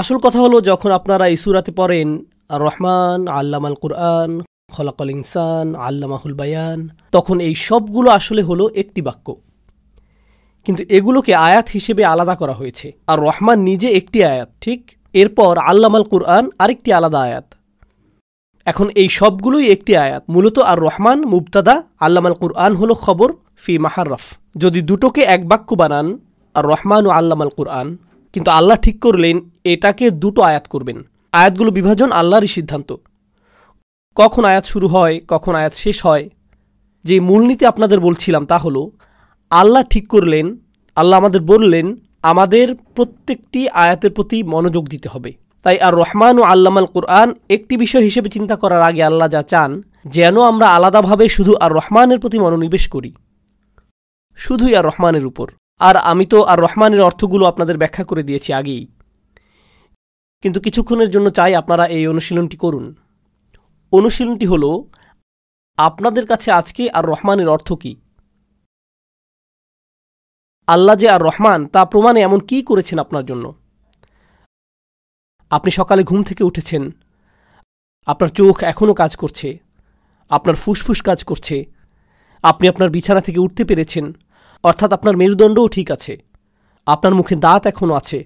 আসল কথা হলো, যখন আপনারা এই সুরাতে পড়েন আর রহমান আল্লাম আল কুরআন, খলাকল ইনসান, আল্লামাহুল বায়ান, তখন এই সবগুলো আসলে হলো একটি বাক্য। কিন্তু এগুলোকে আয়াত হিসেবে আলাদা করা হয়েছে। আর রহমান নিজে একটি আয়াত, ঠিক? এরপর আল্লামাল কুরআন আরেকটি আলাদা আয়াত। এখন এই সবগুলোই একটি আয়াত। মূলত আর রহমান মুবতাদা, আল্লামাল কুরআন হলো খবর ফি মাহারফ যদি দুটোকে এক বাক্য বানান আর রহমান ও আল্লামাল কুরআন কিন্তু আল্লাহ ঠিক করলেন, এটাকে দুটো আয়াত করবেন। আয়াতগুলো বিভাজন আল্লাহরই সিদ্ধান্ত। কখন আয়াত শুরু হয়, কখন আয়াত শেষ হয়, যে মূলনীতি আপনাদের বলছিলাম তা হলো, আল্লাহ ঠিক করলেন, আল্লাহ আমাদের বললেন, আমাদের প্রত্যেকটি আয়াতের প্রতি মনোযোগ দিতে হবে। তাই আর রহমান ও আল্লামাল কোরআন একটি বিষয় হিসেবে চিন্তা করার আগে আল্লাহ যা চান, যেন আমরা আলাদাভাবে শুধু আর রহমানের প্রতি মনোনিবেশ করি। শুধুই আর রহমানের উপর। আর আমি তো আর রহমানের অর্থগুলো আপনাদের ব্যাখ্যা করে দিয়েছি আগেই। কিন্তু কিছুক্ষণের জন্য চাই আপনারা এই অনুশীলনটি করুন। অনুশীলনটি হল, আপনাদের কাছে আজকে আর রহমানের অর্থ কী? আল্লাহ যে আর রহমান, তা প্রমাণে এমন কি করেছেন আপনার জন্য? আপনি সকালে ঘুম থেকে উঠেছেন। আপনার চোখ এখনও কাজ করছে। আপনার ফুসফুস কাজ করছে। আপনি আপনার বিছানা থেকে উঠতে পেরেছেন। অর্থাৎ আপনার মেরুদণ্ডও ঠিক আছে। আপনার মুখে দাঁত এখনও আছে।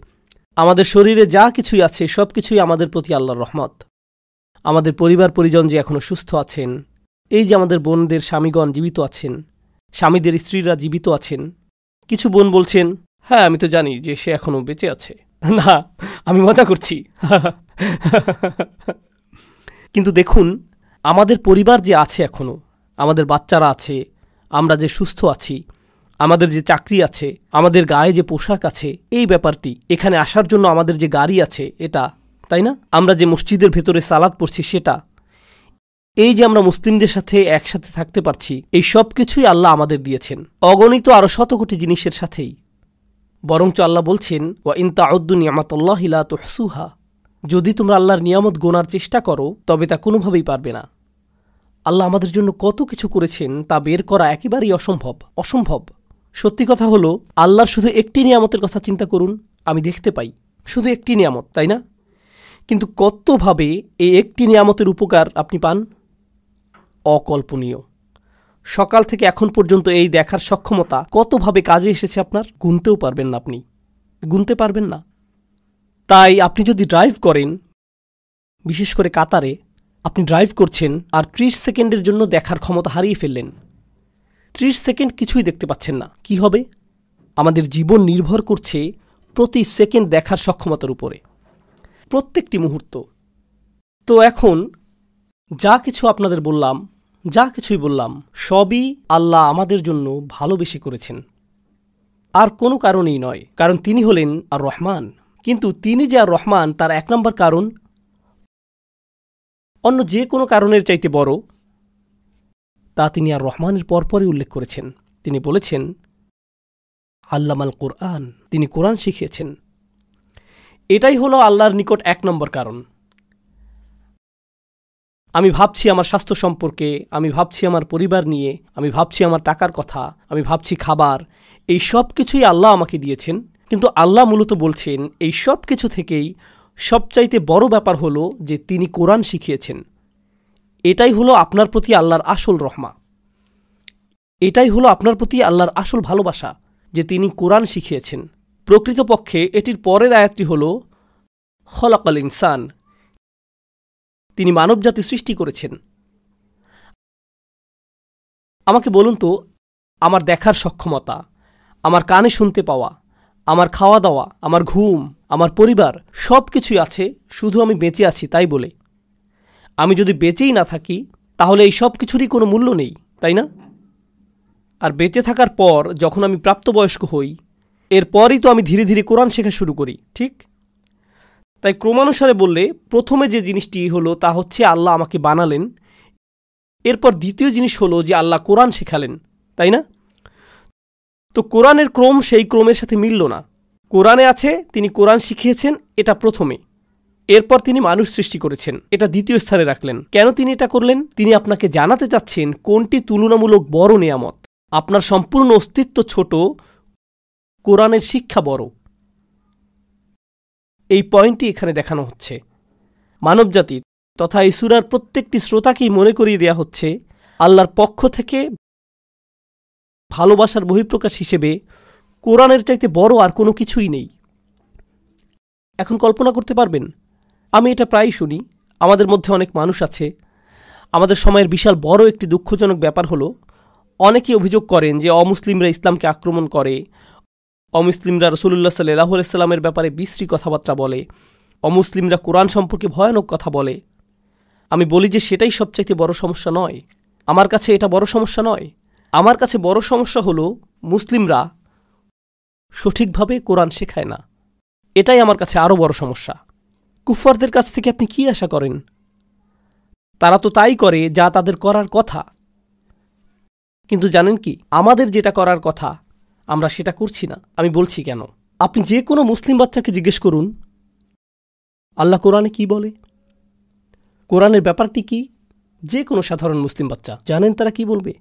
আমাদের শরীরে যা কিছুই আছে, সব কিছুই আমাদের প্রতি আল্লাহর রহমত। আমাদের পরিবার পরিজন যে এখনও সুস্থ আছেন, এই যে আমাদের বোনদের স্বামীগণ জীবিত আছেন, স্বামীদের স্ত্রীরা জীবিত আছেন, কিছু বোন বলছেন হ্যাঁ আমি তো জানি যে সে এখনও বেঁচে আছে। না, আমি মজা করছি। কিন্তু দেখুন, আমাদের পরিবার যে আছে এখনও আমাদের বাচ্চারা আছে, আমরা যে সুস্থ আছি আমাদের যে চাকরি আছে, আমাদের গায়ে যে পোশাক আছে, এই ব্যাপারটি এখানে আসার জন্য আমাদের যে গাড়ি আছে, এটা, তাই না? আমরা যে মসজিদের ভেতরে সালাদ পড়ছি, সেটা। এই যে আমরা মুসলিমদের সাথে একসাথে থাকতে পারছি, এই সব কিছুই আল্লাহ আমাদের দিয়েছেন। অগণিত আরও শত কোটি জিনিসের সাথেই। বরঞ্চ আল্লাহ বলছেন ওয়া ইনতা আউদ্দু নিয়ামাতল্লাহ ইলা তোহসুহা। যদি তোমরা আল্লাহর নিয়ামত গোনার চেষ্টা করো, তবে তা কোনোভাবেই পারবে না। আল্লাহ আমাদের জন্য কত কিছু করেছেন, তা বের করা একেবারেই অসম্ভব অসম্ভব। সত্যি কথা হলো, আল্লাহর শুধু একটি নিয়ামতের কথা চিন্তা করুন, আমি দেখতে পাই। শুধু একটি নিয়ামত, তাই না? কিন্তু কতভাবে এই একটি নিয়ামতের উপকার আপনি পান? অকল্পনীয়। সকাল থেকে এখন পর্যন্ত এই দেখার সক্ষমতা কতভাবে কাজে এসেছে আপনার, গুনতেও পারবেন না আপনি। গুনতে পারবেন না। তাই আপনি যদি ড্রাইভ করেন, বিশেষ করে কাতারে, আপনি ড্রাইভ করছেন আর ত্রিশ সেকেন্ডের জন্য দেখার ক্ষমতা হারিয়ে ফেললেন ত্রিশ সেকেন্ড কিছুই দেখতে পাচ্ছেন না। কি হবে? আমাদের জীবন নির্ভর করছে প্রতি সেকেন্ড দেখার সক্ষমতার উপরে। প্রত্যেকটি মুহূর্ত। তো এখন, যা কিছু আপনাদের বললাম, যা কিছুই বললাম, সবই আল্লাহ আমাদের জন্য ভালোবেসে করেছেন। আর কোনো কারণেই নয়, কারণ তিনি হলেন আর রহমান কিন্তু তিনি যে আর রহমান তার এক নম্বর কারণ অন্য যে কোনো কারণের চাইতে বড় তা তিনি আর রহমানের পরপরই উল্লেখ করেছেন। তিনি বলেছেন, আল্লামাল কোরআন। তিনি কোরআন শিখিয়েছেন। এটাই হলো আল্লাহর নিকট এক নম্বর কারণ। আমি ভাবছি আমার স্বাস্থ্য সম্পর্কে, আমি ভাবছি আমার পরিবার নিয়ে, আমি ভাবছি আমার টাকার কথা, আমি ভাবছি খাবার, এই সব কিছুই আল্লাহ আমাকে দিয়েছেন। কিন্তু আল্লাহ মূলত বলছেন, এই সব কিছু থেকেই সবচাইতে বড় ব্যাপার হলো যে তিনি কোরআন শিখিয়েছেন। এটাই হলো আপনার প্রতি আল্লাহর আসল রহমা। এটাই হলো আপনার প্রতি আল্লাহর আসল ভালোবাসা যে তিনি কোরআন শিখিয়েছেন। প্রকৃতপক্ষে এটির পরের আয়াতটি হল, খলাকাল ইনসান। তিনি মানবজাতি সৃষ্টি করেছেন। আমাকে বলুন তো, আমার দেখার সক্ষমতা, আমার কানে শুনতে পাওয়া, আমার খাওয়া দাওয়া, আমার ঘুম, আমার পরিবার সব কিছুই আছে, শুধু আমি বেঁচে আছি তাই বলে। আমি যদি বেঁচেই না থাকি, তাহলে এই সব কিছুরই কোনো মূল্য নেই, তাই না? আর বেঁচে থাকার পর যখন আমি প্রাপ্তবয়স্ক হই এরপরই তো আমি ধীরে ধীরে কোরআন শেখা শুরু করি, ঠিক? তাই ক্রমানুসারে বললে, প্রথমে যে জিনিসটি হলো তা হচ্ছে আল্লাহ আমাকে বানালেন, এরপর দ্বিতীয় জিনিস হলো যে আল্লাহ কোরআন শেখালেন, তাই না? তো কোরআনের ক্রম সেই ক্রমের সাথে মিলল না। কোরআনে আছে, তিনি কোরআন শিখিয়েছেন, এটা প্রথমে। এরপর তিনি মানুষ সৃষ্টি করেছেন। এটা দ্বিতীয় স্থানে রাখলেন। কেন তিনি এটা করলেন? তিনি আপনাকে জানাতে চাচ্ছেন কোনটি তুলনামূলক বড় নেয়ামত। আপনার সম্পূর্ণ অস্তিত্ব ছোট, কোরআনের শিক্ষা বড়। এই পয়েন্টটি এখানে দেখানো হচ্ছে। মানবজাতির তথা এই সুরার প্রত্যেকটি শ্রোতাকেই মনে করিয়ে দেয়া হচ্ছে, আল্লাহর পক্ষ থেকে ভালোবাসার বহিঃপ্রকাশ হিসেবে কোরআনের চাইতে বড় আর কোনো কিছুই নেই। এখন কল্পনা করতে পারবেন আমি এটা প্রায়ই শুনি, আমাদের মধ্যে অনেক মানুষ আছে। আমাদের সময়ের বিশাল বড় একটি দুঃখজনক ব্যাপার হলো, অনেকেই অভিযোগ করেন যে অমুসলিমরা ইসলামকে আক্রমণ করে। অমুসলিমরা রসুল্লাহ সাল্লাহ সাল্লামের ব্যাপারে বিশ্রী কথাবার্তা বলে। অমুসলিমরা কোরআন সম্পর্কে ভয়ানক কথা বলে। আমি বলি যে সেটাই সবচাইতে বড় সমস্যা নয়। আমার কাছে এটা বড় সমস্যা নয়। আমার কাছে বড় সমস্যা হলো, মুসলিমরা সঠিকভাবে কোরআন শেখায় না। এটাই আমার কাছে আরও বড় সমস্যা। কুফফারদের কাছ থেকে আপনি কি আশা করেন? তারা তো তাই করে যা তাদের করার কথা। কিন্তু জানেন কি, আমাদের যেটা করার কথা, আমরা সেটা করছি না। আমি বলছি কেন? আপনি যে কোনো মুসলিম বাচ্চাকে জিজ্ঞেস করুন। আল্লাহ কোরআনে কি বলে? কোরআনের ব্যাপারটি কি? যে কোনো সাধারণ মুসলিম বাচ্চা। জানেন তারা কি বলবে?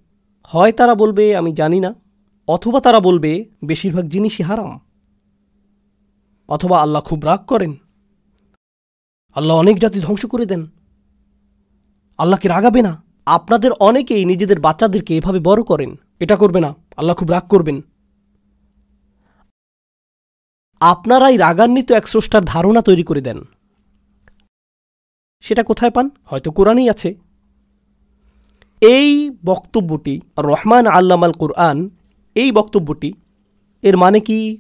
হয় তারা বলবে, আমি জানি না। অথবা তারা বলবে, বেশিরভাগ জিনিসই হারাম। অথবা আল্লাহ খুব রাগ করেন। আল্লাহ অনেক জাতি ধ্বংস করে দেন। আল্লাহকে রাগাবে না? আপনাদের অনেকেই নিজেদের বাচ্চাদেরকে এভাবে বড় করেন। এটা করবে না। আল্লাহ খুব রাগ করবেন। আপনারাই রাগান্বিত এক স্রষ্টার ধারণা তৈরি করে দেন। সেটা কোথায় পান? হয়তো কোরআনই আছে। এই বক্তব্যটি রহমান আল্লামাল কোরআন, এই বক্তব্যটি, এর মানে কি?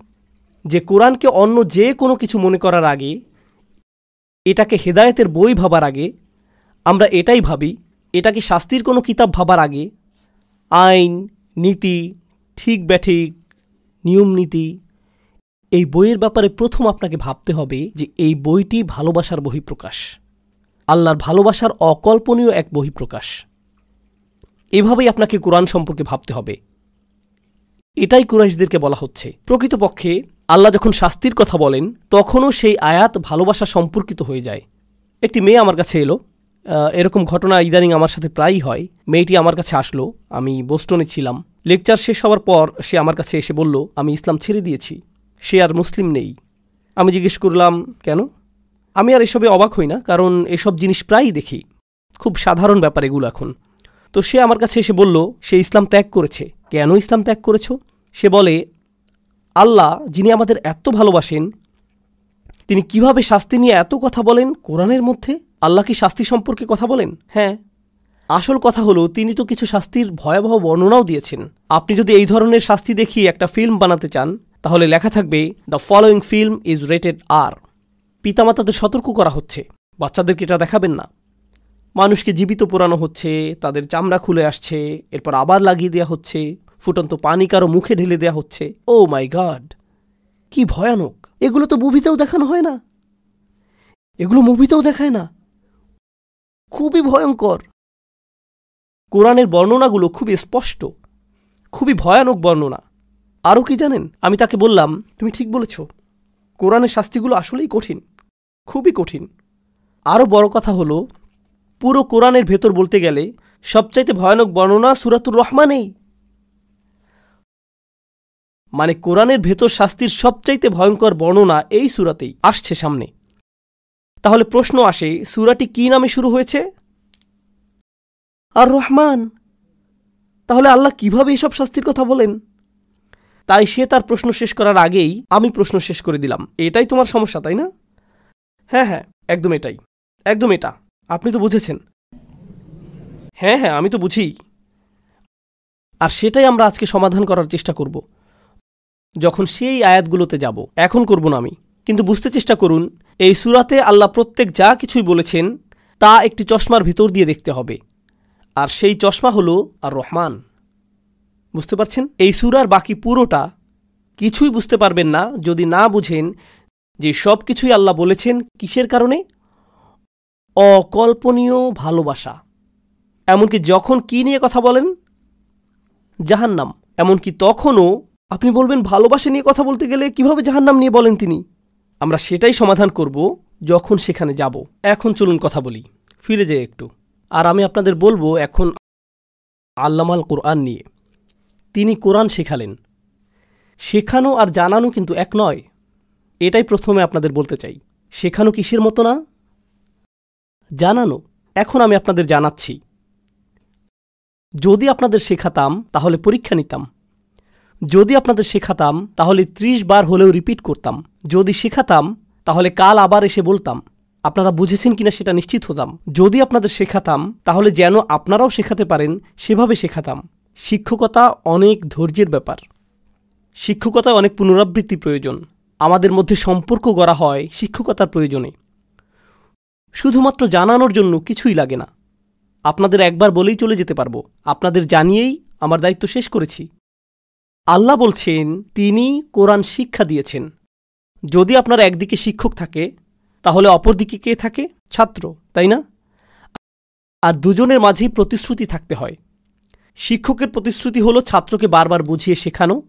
যে কোরআনকে অন্য যে কোনো কিছু মনে করার আগে এটাকে হেদায়েতের বই ভাবার আগে আমরা এটাই ভাবি এটাকে শাস্তির কোনো কিতাব ভাবার আগে? আইন, নীতি, ঠিক ব্যাঠিক, নিয়ম নীতি, এই বইয়ের ব্যাপারে প্রথম আপনাকে ভাবতে হবে যে এই বইটি ভালোবাসার বহিঃপ্রকাশ। আল্লাহর ভালোবাসার অকল্পনীয় এক বহিঃপ্রকাশ। এভাবেই আপনাকে কোরআন সম্পর্কে ভাবতে হবে। এটাই কুরাইশদেরকে বলা হচ্ছে। প্রকৃতপক্ষে আল্লাহ যখন শাস্তির কথা বলেন, তখনও সেই আয়াত ভালোবাসা সম্পর্কিত হয়ে যায়। একটি মেয়ে আমার কাছে এলো। এরকম ঘটনা ইদানিং আমার সাথে প্রায়ই হয়। মেয়েটি আমার কাছে আসলো। আমি বোস্টনে ছিলাম। লেকচার শেষ হওয়ার পর সে আমার কাছে এসে বলল, আমি ইসলাম ছেড়ে দিয়েছি। সে আর মুসলিম নেই। আমি জিজ্ঞেস করলাম, কেন? আমি আর এসবে অবাক হই না, কারণ এসব জিনিস প্রায়ই দেখি। খুব সাধারণ ব্যাপার এগুলো এখন। তো সে আমার কাছে এসে বলল, সে ইসলাম ত্যাগ করেছে। কেন ইসলাম ত্যাগ করেছ? সে বলে আল্লাহ, যিনি আমাদের এত ভালোবাসেন, তিনি কীভাবে শাস্তি নিয়ে এত কথা বলেন কোরআনের মধ্যে? আল্লাহ কি শাস্তি সম্পর্কে কথা বলেন? হ্যাঁ। আসল কথা হলো, তিনি তো কিছু শাস্তির ভয়াবহ বর্ণনাও দিয়েছেন। আপনি যদি এই ধরনের শাস্তি দেখিয়ে একটা ফিল্ম বানাতে চান, তাহলে লেখা থাকবে, the following film is rated R পিতামাতাদের সতর্ক করা হচ্ছে। বাচ্চাদেরকে এটা দেখাবেন না। মানুষকে জীবিত পোড়ানো হচ্ছে, তাদের চামড়া খুলে আসছে, এরপর আবার লাগিয়ে দেওয়া হচ্ছে। ফুটন্ত পানি কারও মুখে ঢেলে দেওয়া হচ্ছে। ও মাই গড কি ভয়ানক! এগুলো তো মুভিতেও দেখানো হয় না। এগুলো মুভিতেও দেখায় না। খুবই ভয়ঙ্কর। কোরআনের বর্ণনাগুলো খুবই স্পষ্ট। খুবই ভয়ানক বর্ণনা। আরও কি জানেন? আমি তাকে বললাম, তুমি ঠিক বলেছ। কোরআনের শাস্তিগুলো আসলেই কঠিন। খুবই কঠিন। আরও বড় কথা হলো, পুরো কোরআনের ভেতর বলতে গেলে সবচাইতে ভয়ানক বর্ণনা সুরাতুর রহমানেই। মানে কোরআনের ভেতর শাস্তির সবচাইতে ভয়ঙ্কর বর্ণনা এই সুরাতেই আসছে সামনে। তাহলে প্রশ্ন আসে, সুরাটি কি নামে শুরু হয়েছে? আর রহমান তাহলে আল্লাহ কীভাবে এসব শাস্তির কথা বলেন? তাই সে তার প্রশ্ন শেষ করার আগেই আমি প্রশ্ন শেষ করে দিলাম। এটাই তোমার সমস্যা, তাই না? হ্যাঁ হ্যাঁ একদম এটাই, একদম এটা। আপনি তো বুঝেছেন। হ্যাঁ হ্যাঁ আমি তো বুঝি। আর সেটাই আমরা আজকে সমাধান করার চেষ্টা করব। যখন সেই আয়াতগুলোতে যাব, এখন করব না আমি। কিন্তু বুঝতে চেষ্টা করুন, এই সুরাতে আল্লাহ প্রত্যেক যা কিছুই বলেছেন, তা একটি চশমার ভিতর দিয়ে দেখতে হবে। আর সেই চশমা হলো আর রহমান। বুঝতে পারছেন? এই সুরার বাকি পুরোটা কিছুই বুঝতে পারবেন না, যদি না বুঝেন যে সব কিছুই আল্লাহ বলেছেন কিসের কারণে? অকল্পনীয় ভালোবাসা। এমনকি যখন কি নিয়ে কথা বলেন? জাহান্নাম। এমনকি তখনও আপনি বলবেন, ভালোবাসা নিয়ে কথা বলতে গেলে কীভাবে জাহান্নাম নিয়ে বলেন তিনি? আমরা সেটাই সমাধান করব যখন সেখানে যাব। এখন চলুন কথা বলি। ফিরে যাই একটু। আর আমি আপনাদের বলব, এখন আল্লামাল কোরআন নিয়ে। তিনি কোরআন শেখালেন। শেখানো আর জানানো কিন্তু এক নয়। এটাই প্রথমে আপনাদের বলতে চাই। শেখানো কিসের মতো না? জানানো। এখন আমি আপনাদের জানাচ্ছি। যদি আপনাদের শেখাতাম, তাহলে পরীক্ষা নিতাম। যদি আপনাদের শেখাতাম, তাহলে ত্রিশ বার হলেও রিপিট করতাম। যদি শেখাতাম, তাহলে কাল আবার এসে বলতাম, আপনারা বুঝেছেন কিনা সেটা নিশ্চিত হতাম। যদি আপনাদের শেখাতাম, তাহলে যেন আপনারাও শেখাতে পারেন, সেভাবে শেখাতাম। শিক্ষকতা অনেক ধৈর্যের ব্যাপার। শিক্ষকতায় অনেক পুনরাবৃত্তি প্রয়োজন। আমাদের মধ্যে সম্পর্ক গড়া হয় শিক্ষকতার প্রয়োজনে। শুধুমাত্র জানানোর জন্য কিছুই লাগে না। আপনাদের একবার বলেই চলে যেতে পারব। আপনাদের জানিয়েই আমার দায়িত্ব শেষ করেছি। আল্লাহ বলছেন তিনি কোরআন শিক্ষা দিয়েছেন। যদি আপনার একদিকে শিক্ষক থাকে, তাহলে অপরদিকে কে থাকে? ছাত্র, তাই না? আর দুজনের মাঝেই প্রতিশ্রুতি থাকতে হয়। শিক্ষকের প্রতিশ্রুতি হলো ছাত্রকে বারবার বুঝিয়ে শেখানো,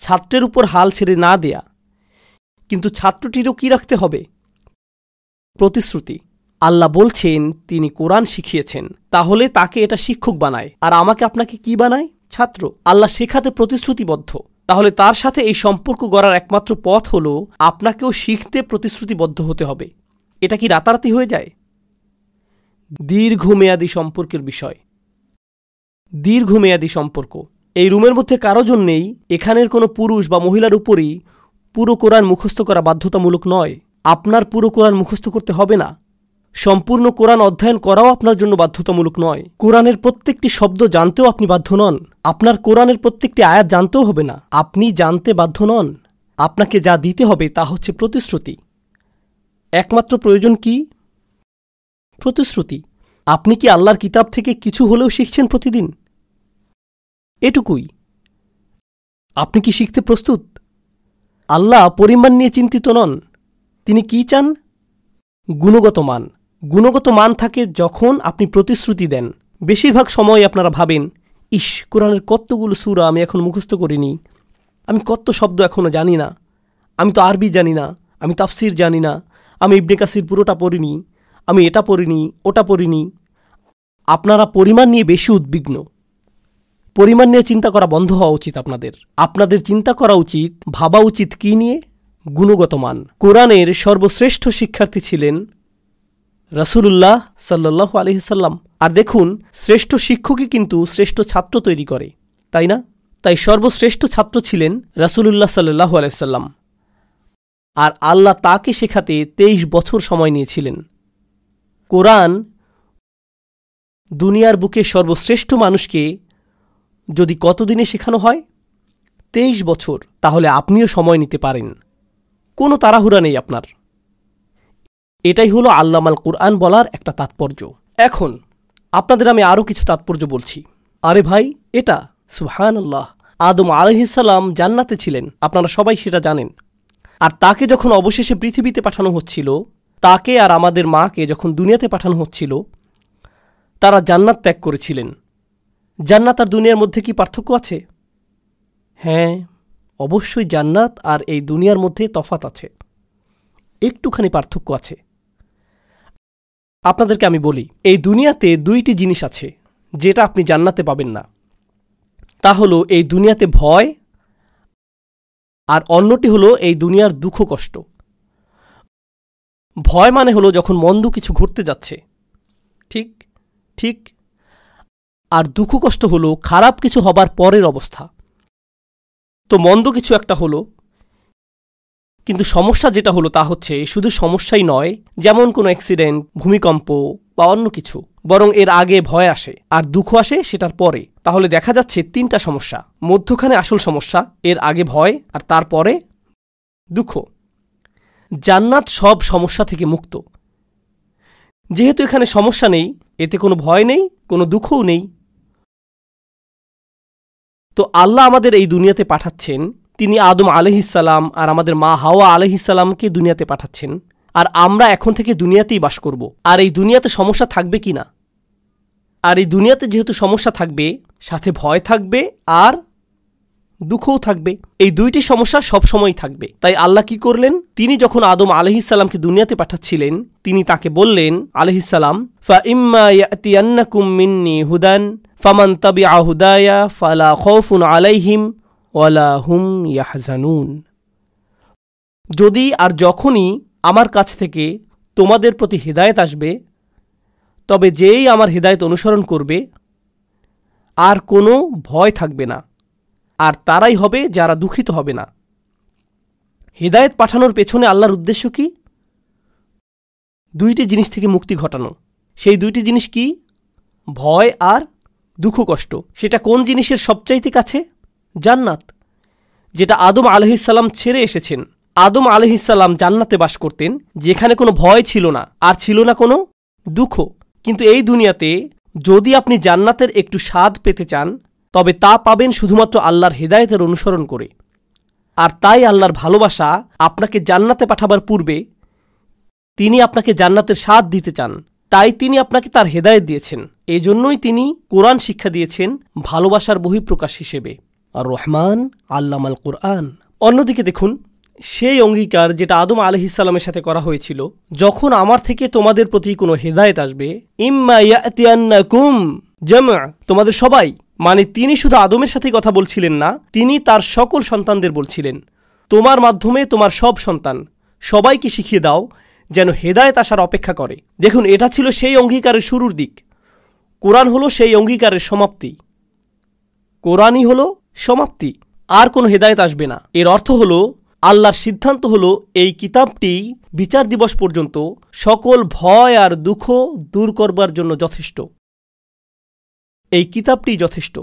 ছাত্রের উপর হাল ছেড়ে না দেয়া। কিন্তু ছাত্রটিরও কি রাখতে হবে? প্রতিশ্রুতি। আল্লাহ বলছেন, তিনি কোরআন শিখিয়েছেন, তাহলে তাকে এটা শিক্ষক বানায়। আর আমাকে আপনাকে কি বানায়? ছাত্র, আল্লাহ শেখাতে প্রতিশ্রুতিবদ্ধ। তাহলে তার সাথে এই সম্পর্ক গড়ার একমাত্র পথ হল আপনাকেও শিখতে প্রতিশ্রুতিবদ্ধ হতে হবে। এটা কি রাতারাতি হয়ে যায়? দীর্ঘমেয়াদী সম্পর্কের বিষয়। দীর্ঘমেয়াদী সম্পর্ক। এই রুমের মধ্যে কারও জন্যেই এখানের কোনো পুরুষ বা মহিলার উপরই পুরো কোরআন মুখস্থ করা বাধ্যতামূলক নয়। আপনার পুরো কোরআন মুখস্থ করতে হবে না। সম্পূর্ণ কোরআন অধ্যয়ন করাও আপনার জন্য বাধ্যতামূলক নয়। কোরআনের প্রত্যেকটি শব্দ জানতেও আপনি বাধ্য নন। আপনার কোরআনের প্রত্যেকটি আয়াত জানতেও হবে না। আপনি জানতে বাধ্য নন। আপনাকে যা দিতে হবে তা হচ্ছে প্রতিশ্রুতি। একমাত্র প্রয়োজন কি? প্রতিশ্রুতি। আপনি কি আল্লাহর কিতাব থেকে কিছু হলেও শিখছেন প্রতিদিন? এটুকুই। আপনি কি শিখতে প্রস্তুত? আল্লাহ পরিমাণ নিয়ে চিন্তিত নন। তিনি কি চান? গুণগত মান। গুণগত মান থাকে যখন আপনি প্রতিশ্রুতি দেন। বেশিরভাগ সময় আপনারা ভাবেন, ইস, কোরআনের কতগুলো সুরা আমি এখন মুখস্থ করিনি। আমি কত শব্দ এখনও জানি না। আমি তো আরবি জানি না। আমি তাফসির জানি না। আমি ইবনে কাসির পুরোটা পড়িনি। আমি এটা পড়িনি, ওটা পড়িনি। আপনারা পরিমাণ নিয়ে বেশি উদ্বিগ্ন। পরিমাণ নিয়ে চিন্তা করা বন্ধ হওয়া উচিত আপনাদের। আপনাদের চিন্তা করা উচিত, ভাবা উচিত কি নিয়ে? গুণগত মান। কোরআনের সর্বশ্রেষ্ঠ শিক্ষার্থী ছিলেন রসুলুল্লাহ সাল্লাহ আলহিসাল্লাম আর দেখুন, শ্রেষ্ঠ শিক্ষকই কিন্তু শ্রেষ্ঠ ছাত্র তৈরি করে। তাই না? তাই সর্বশ্রেষ্ঠ ছাত্র ছিলেন রসুলুল্লাহ সাল্লাহ আলাইসাল্লাম আর আল্লাহ তাকে শেখাতে তেইশ বছর সময় নিয়েছিলেন। কোরআন দুনিয়ার বুকে সর্বশ্রেষ্ঠ মানুষকে যদি কতদিনে শেখানো হয়? তেইশ বছর। তাহলে আপনিও সময় নিতে পারেন। কোনো তাড়াহুড়া নেই আপনার। এটাই হলো আল্লামাল কোরআন বলার একটা তাৎপর্য। এখন, আপনাদের আমি আরও কিছু তাৎপর্য বলছি। আরে ভাই, এটা সুহান আল্লাহ আদম আলহিসাল্লাম জান্নাতে ছিলেন, আপনারা সবাই সেটা জানেন। আর তাকে যখন অবশেষে পৃথিবীতে পাঠানো হচ্ছিল, তাকে আর আমাদের মাকে যখন দুনিয়াতে পাঠানো হচ্ছিল, তারা জান্নাত ত্যাগ করেছিলেন। জান্নাত আর দুনিয়ার মধ্যে কি পার্থক্য আছে? হ্যাঁ অবশ্যই জান্নাত আর এই দুনিয়ার মধ্যে তফাত আছে। একটুখানি পার্থক্য আছে। আপনাদেরকে আমি বলি, এই দুনিয়াতে দুইটি জিনিস আছে, যেটা আপনি জান্নাতে পাবেন না। তা হলো এই দুনিয়াতে ভয় আর অন্যটি হলো এই দুনিয়ার দুঃখ কষ্ট। ভয় মানে হলো যখন মন্দ কিছু ঘটতে যাচ্ছে, ঠিক ঠিক, আর দুঃখ কষ্ট হলো খারাপ কিছু হবার পরের অবস্থা। তো মন্দ কিছু একটা হলো কিন্তু সমস্যা যেটা হলো তা হচ্ছে, শুধু সমস্যাই নয়, যেমন কোনো অ্যাক্সিডেন্ট ভূমিকম্প বা অন্য কিছু, বরং এর আগে ভয় আসে আর দুঃখ আসে সেটার পরে। তাহলে দেখা যাচ্ছে তিনটা সমস্যা। মধ্যখানে আসল সমস্যা, এর আগে ভয় আর তারপরে দুঃখ। জান্নাত সব সমস্যা থেকে মুক্ত। যেহেতু এখানে সমস্যা নেই, এতে কোনো ভয় নেই, কোনো দুঃখও নেই। তো আল্লাহ আমাদের এই দুনিয়াতে পাঠাচ্ছেন তিনি আদম আলহিসাল্লাম আর আমাদের মা হাওয়া আলহিসাল্লামকে দুনিয়াতে পাঠাচ্ছেন। আর আমরা এখন থেকে দুনিয়াতেই বাস করব। আর এই দুনিয়াতে সমস্যা থাকবে কি না? আর এই দুনিয়াতে যেহেতু সমস্যা থাকবে, সাথে ভয় থাকবে আর দুঃখও থাকবে। এই দুইটি সমস্যা সবসময় থাকবে। তাই আল্লাহ কি করলেন? তিনি যখন আদম আলহিসাল্লামকে দুনিয়াতে পাঠাচ্ছিলেন, তিনি তাকে বললেন, আলহিসাল্লাম, ফা ইম্মা মিন্নি হুদান, ফামান তাবি আহুদায়া ফালা খৌফুন আলাইহিম ওয়ালা হুম ইয়াহজানুন। যদি আর যখনই আমার কাছ থেকে তোমাদের প্রতি হৃদায়ত আসবে, তবে যেই আমার হৃদায়ত অনুসরণ করবে, আর কোনো ভয় থাকবে না, আর তারাই হবে যারা দুঃখিত হবে না। হৃদায়ত পাঠানোর পেছনে আল্লাহর উদ্দেশ্য কি? দুইটি জিনিস থেকে মুক্তি ঘটানো। সেই দুইটি জিনিস কি? ভয় আর দুঃখ কষ্ট। সেটা কোন জিনিসের সবচাইতে কাছে? জান্নাত, যেটা আদম আলহিসাল্লাম ছেড়ে এসেছেন। আদম আলহিসাল্লাম জান্নাতে বাস করতেন, যেখানে কোনো ভয় ছিল না, আর ছিল না কোনো দুঃখ। কিন্তু এই দুনিয়াতে যদি আপনি জান্নাতের একটু স্বাদ পেতে চান, তবে তা পাবেন শুধুমাত্র আল্লাহর হেদায়তের অনুসরণ করে। আর তাই আল্লাহর ভালোবাসা আপনাকে জান্নাতে পাঠাবার পূর্বে তিনি আপনাকে জান্নাতের স্বাদ দিতে চান। তাই তিনি আপনাকে তার হেদায়ত দিয়েছেন। এজন্যই তিনি কোরআন শিক্ষা দিয়েছেন ভালোবাসার বহিঃপ্রকাশ হিসেবে। আর রহমান আল্লামাল কোরআন। অন্যদিকে দেখুন, সেই অঙ্গীকার যেটা আদম আলহিসাল্লামের সাথে করা হয়েছিল, যখন আমার থেকে তোমাদের প্রতি কোনো হেদায়েত আসবে তোমাদের সবাই মানে তিনি শুধু আদমের সাথে কথা বলছিলেন না, তিনি তার সকল সন্তানদের বলছিলেন, তোমার মাধ্যমে তোমার সব সন্তান, সবাইকে শিখিয়ে দাও যেন হেদায়েত আসার অপেক্ষা করে। দেখুন, এটা ছিল সেই অঙ্গীকারের শুরুর দিক। কোরআন হলো সেই অঙ্গীকারের সমাপ্তি। কোরআনই হলো সমাপ্তি। আর কোনো হেদায়েত আসবে না। এর অর্থ হলো, আল্লাহর সিদ্ধান্ত হলো, এই কিতাবটি বিচার দিবস পর্যন্ত সকল ভয় আর দুঃখ দূর করবার জন্য যথেষ্ট। এই কিতাবটি যথেষ্ট।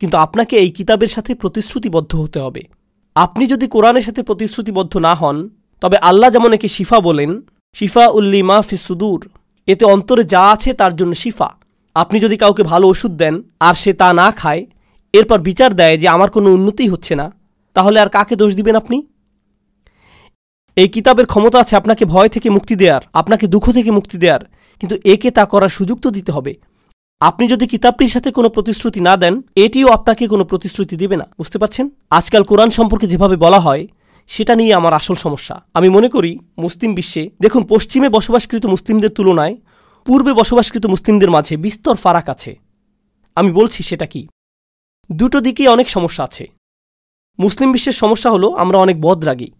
কিন্তু আপনাকে এই কিতাবের সাথে প্রতিশ্রুতিবদ্ধ হতে হবে। আপনি যদি কোরআনের সাথে প্রতিশ্রুতিবদ্ধ না হন, তবে আল্লাহ যেমন একে শিফা বলেন, শিফা উল্লি মা সুদূর, এতে অন্তরে যা আছে তার জন্য শিফা। আপনি যদি কাউকে ভালো ওষুধ দেন আর সে তা না খায় এরপর বিচার দেয় যে আমার কোনো উন্নতি হচ্ছে না। তাহলে আর কাকে দোষ দিবেন আপনি? এই কিতাবের ক্ষমতা আছে আপনাকে ভয় থেকে মুক্তি দেওয়ার আপনাকে দুঃখ থেকে মুক্তি দেওয়ার কিন্তু একে তা করার সুযোগ তো দিতে হবে। আপনি যদি কিতাবটির সাথে কোনো প্রতিশ্রুতি না দেন, এটিও আপনাকে কোনো প্রতিশ্রুতি দেবে না। বুঝতে পারছেন? আজকাল কোরআন সম্পর্কে যেভাবে বলা হয়, সেটা নিয়ে আমার আসল সমস্যা। আমি মনে করি, মুসলিম বিশ্বে, দেখুন, পশ্চিমে বসবাসকৃত মুসলিমদের তুলনায়, পূর্বে বসবাসকৃত মুসলিমদের মাঝে বিস্তর ফারাক আছে। আমি বলছি সেটা কি? দুটো দিকেই অনেক সমস্যা আছে। মুসলিম বিশ্বের সমস্যা হলো আমরা অনেক বদরাগী।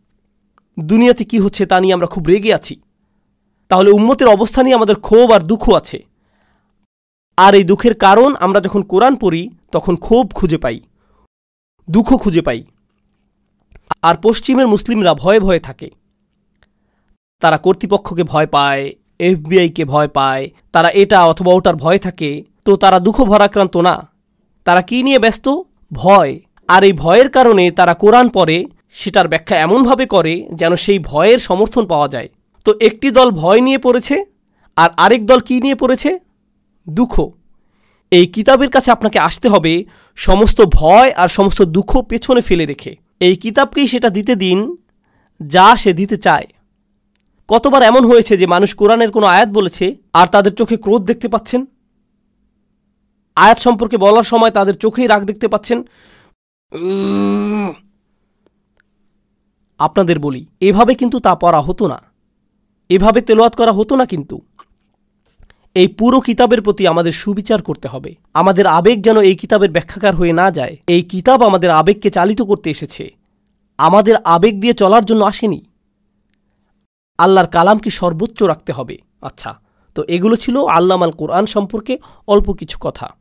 দুনিয়াতে কি হচ্ছে তা নিয়ে আমরা খুব রেগে আছি। তাহলে উম্মতের অবস্থা নিয়ে আমাদের ক্ষোভ আর দুঃখ আছে। আর এই দুঃখের কারণ আমরা যখন কোরআন পড়ি, তখন ক্ষোভ খুঁজে পাই। দুঃখ খুঁজে পাই। আর পশ্চিমের মুসলিমরা ভয়ে ভয়ে থাকে। তারা কর্তৃপক্ষকে ভয় পায়, এফবিআইকে ভয় পায়, তারা এটা অথবা ওটার ভয় থাকে, তো তারা দুঃখ ভরাক্রান্ত না। তারা কি নিয়ে ব্যস্ত? ভয়। আর এই ভয়ের কারণে তারা কোরআন পড়ে, সেটার ব্যাখ্যা এমনভাবে করে যেন সেই ভয়ের সমর্থন পাওয়া যায়। তো একটি দল ভয় নিয়ে পড়েছে, আর আরেক দল কি নিয়ে পড়েছে? দুঃখ। এই কিতাবের কাছে আপনাকে আসতে হবে সমস্ত ভয় আর সমস্ত দুঃখ পেছনে ফেলে রেখে। এই কিতাবকেই সেটা দিতে দিন যা সে দিতে চায়। কতবার এমন হয়েছে যে মানুষ কোরআনের কোনো আয়াত বলেছে আর তাদের চোখে ক্রোধ দেখতে পাচ্ছেন? আয়াত সম্পর্কে বলার সময় তাদের চোখেই রাগ দেখতে পাচ্ছেন। আপনাদের বলি, এভাবে কিন্তু তা পড়া হতো না। এভাবে তেলোয়াত করা হতো না কিন্তু। এই পুরো কিতাবের প্রতি আমাদের সুবিচার করতে হবে। আমাদের আবেগ যেন এই কিতাবের ব্যাখ্যাকার হয়ে না যায়। এই কিতাব আমাদের আবেগকে চালিত করতে এসেছে। আমাদের আবেগ দিয়ে চলার জন্য আসেনি। আল্লাহর কালামকে সর্বোচ্চ রাখতে হবে। আচ্ছা তো এগুলো ছিল আল্লামাল কোরআন সম্পর্কে অল্প কিছু কথা।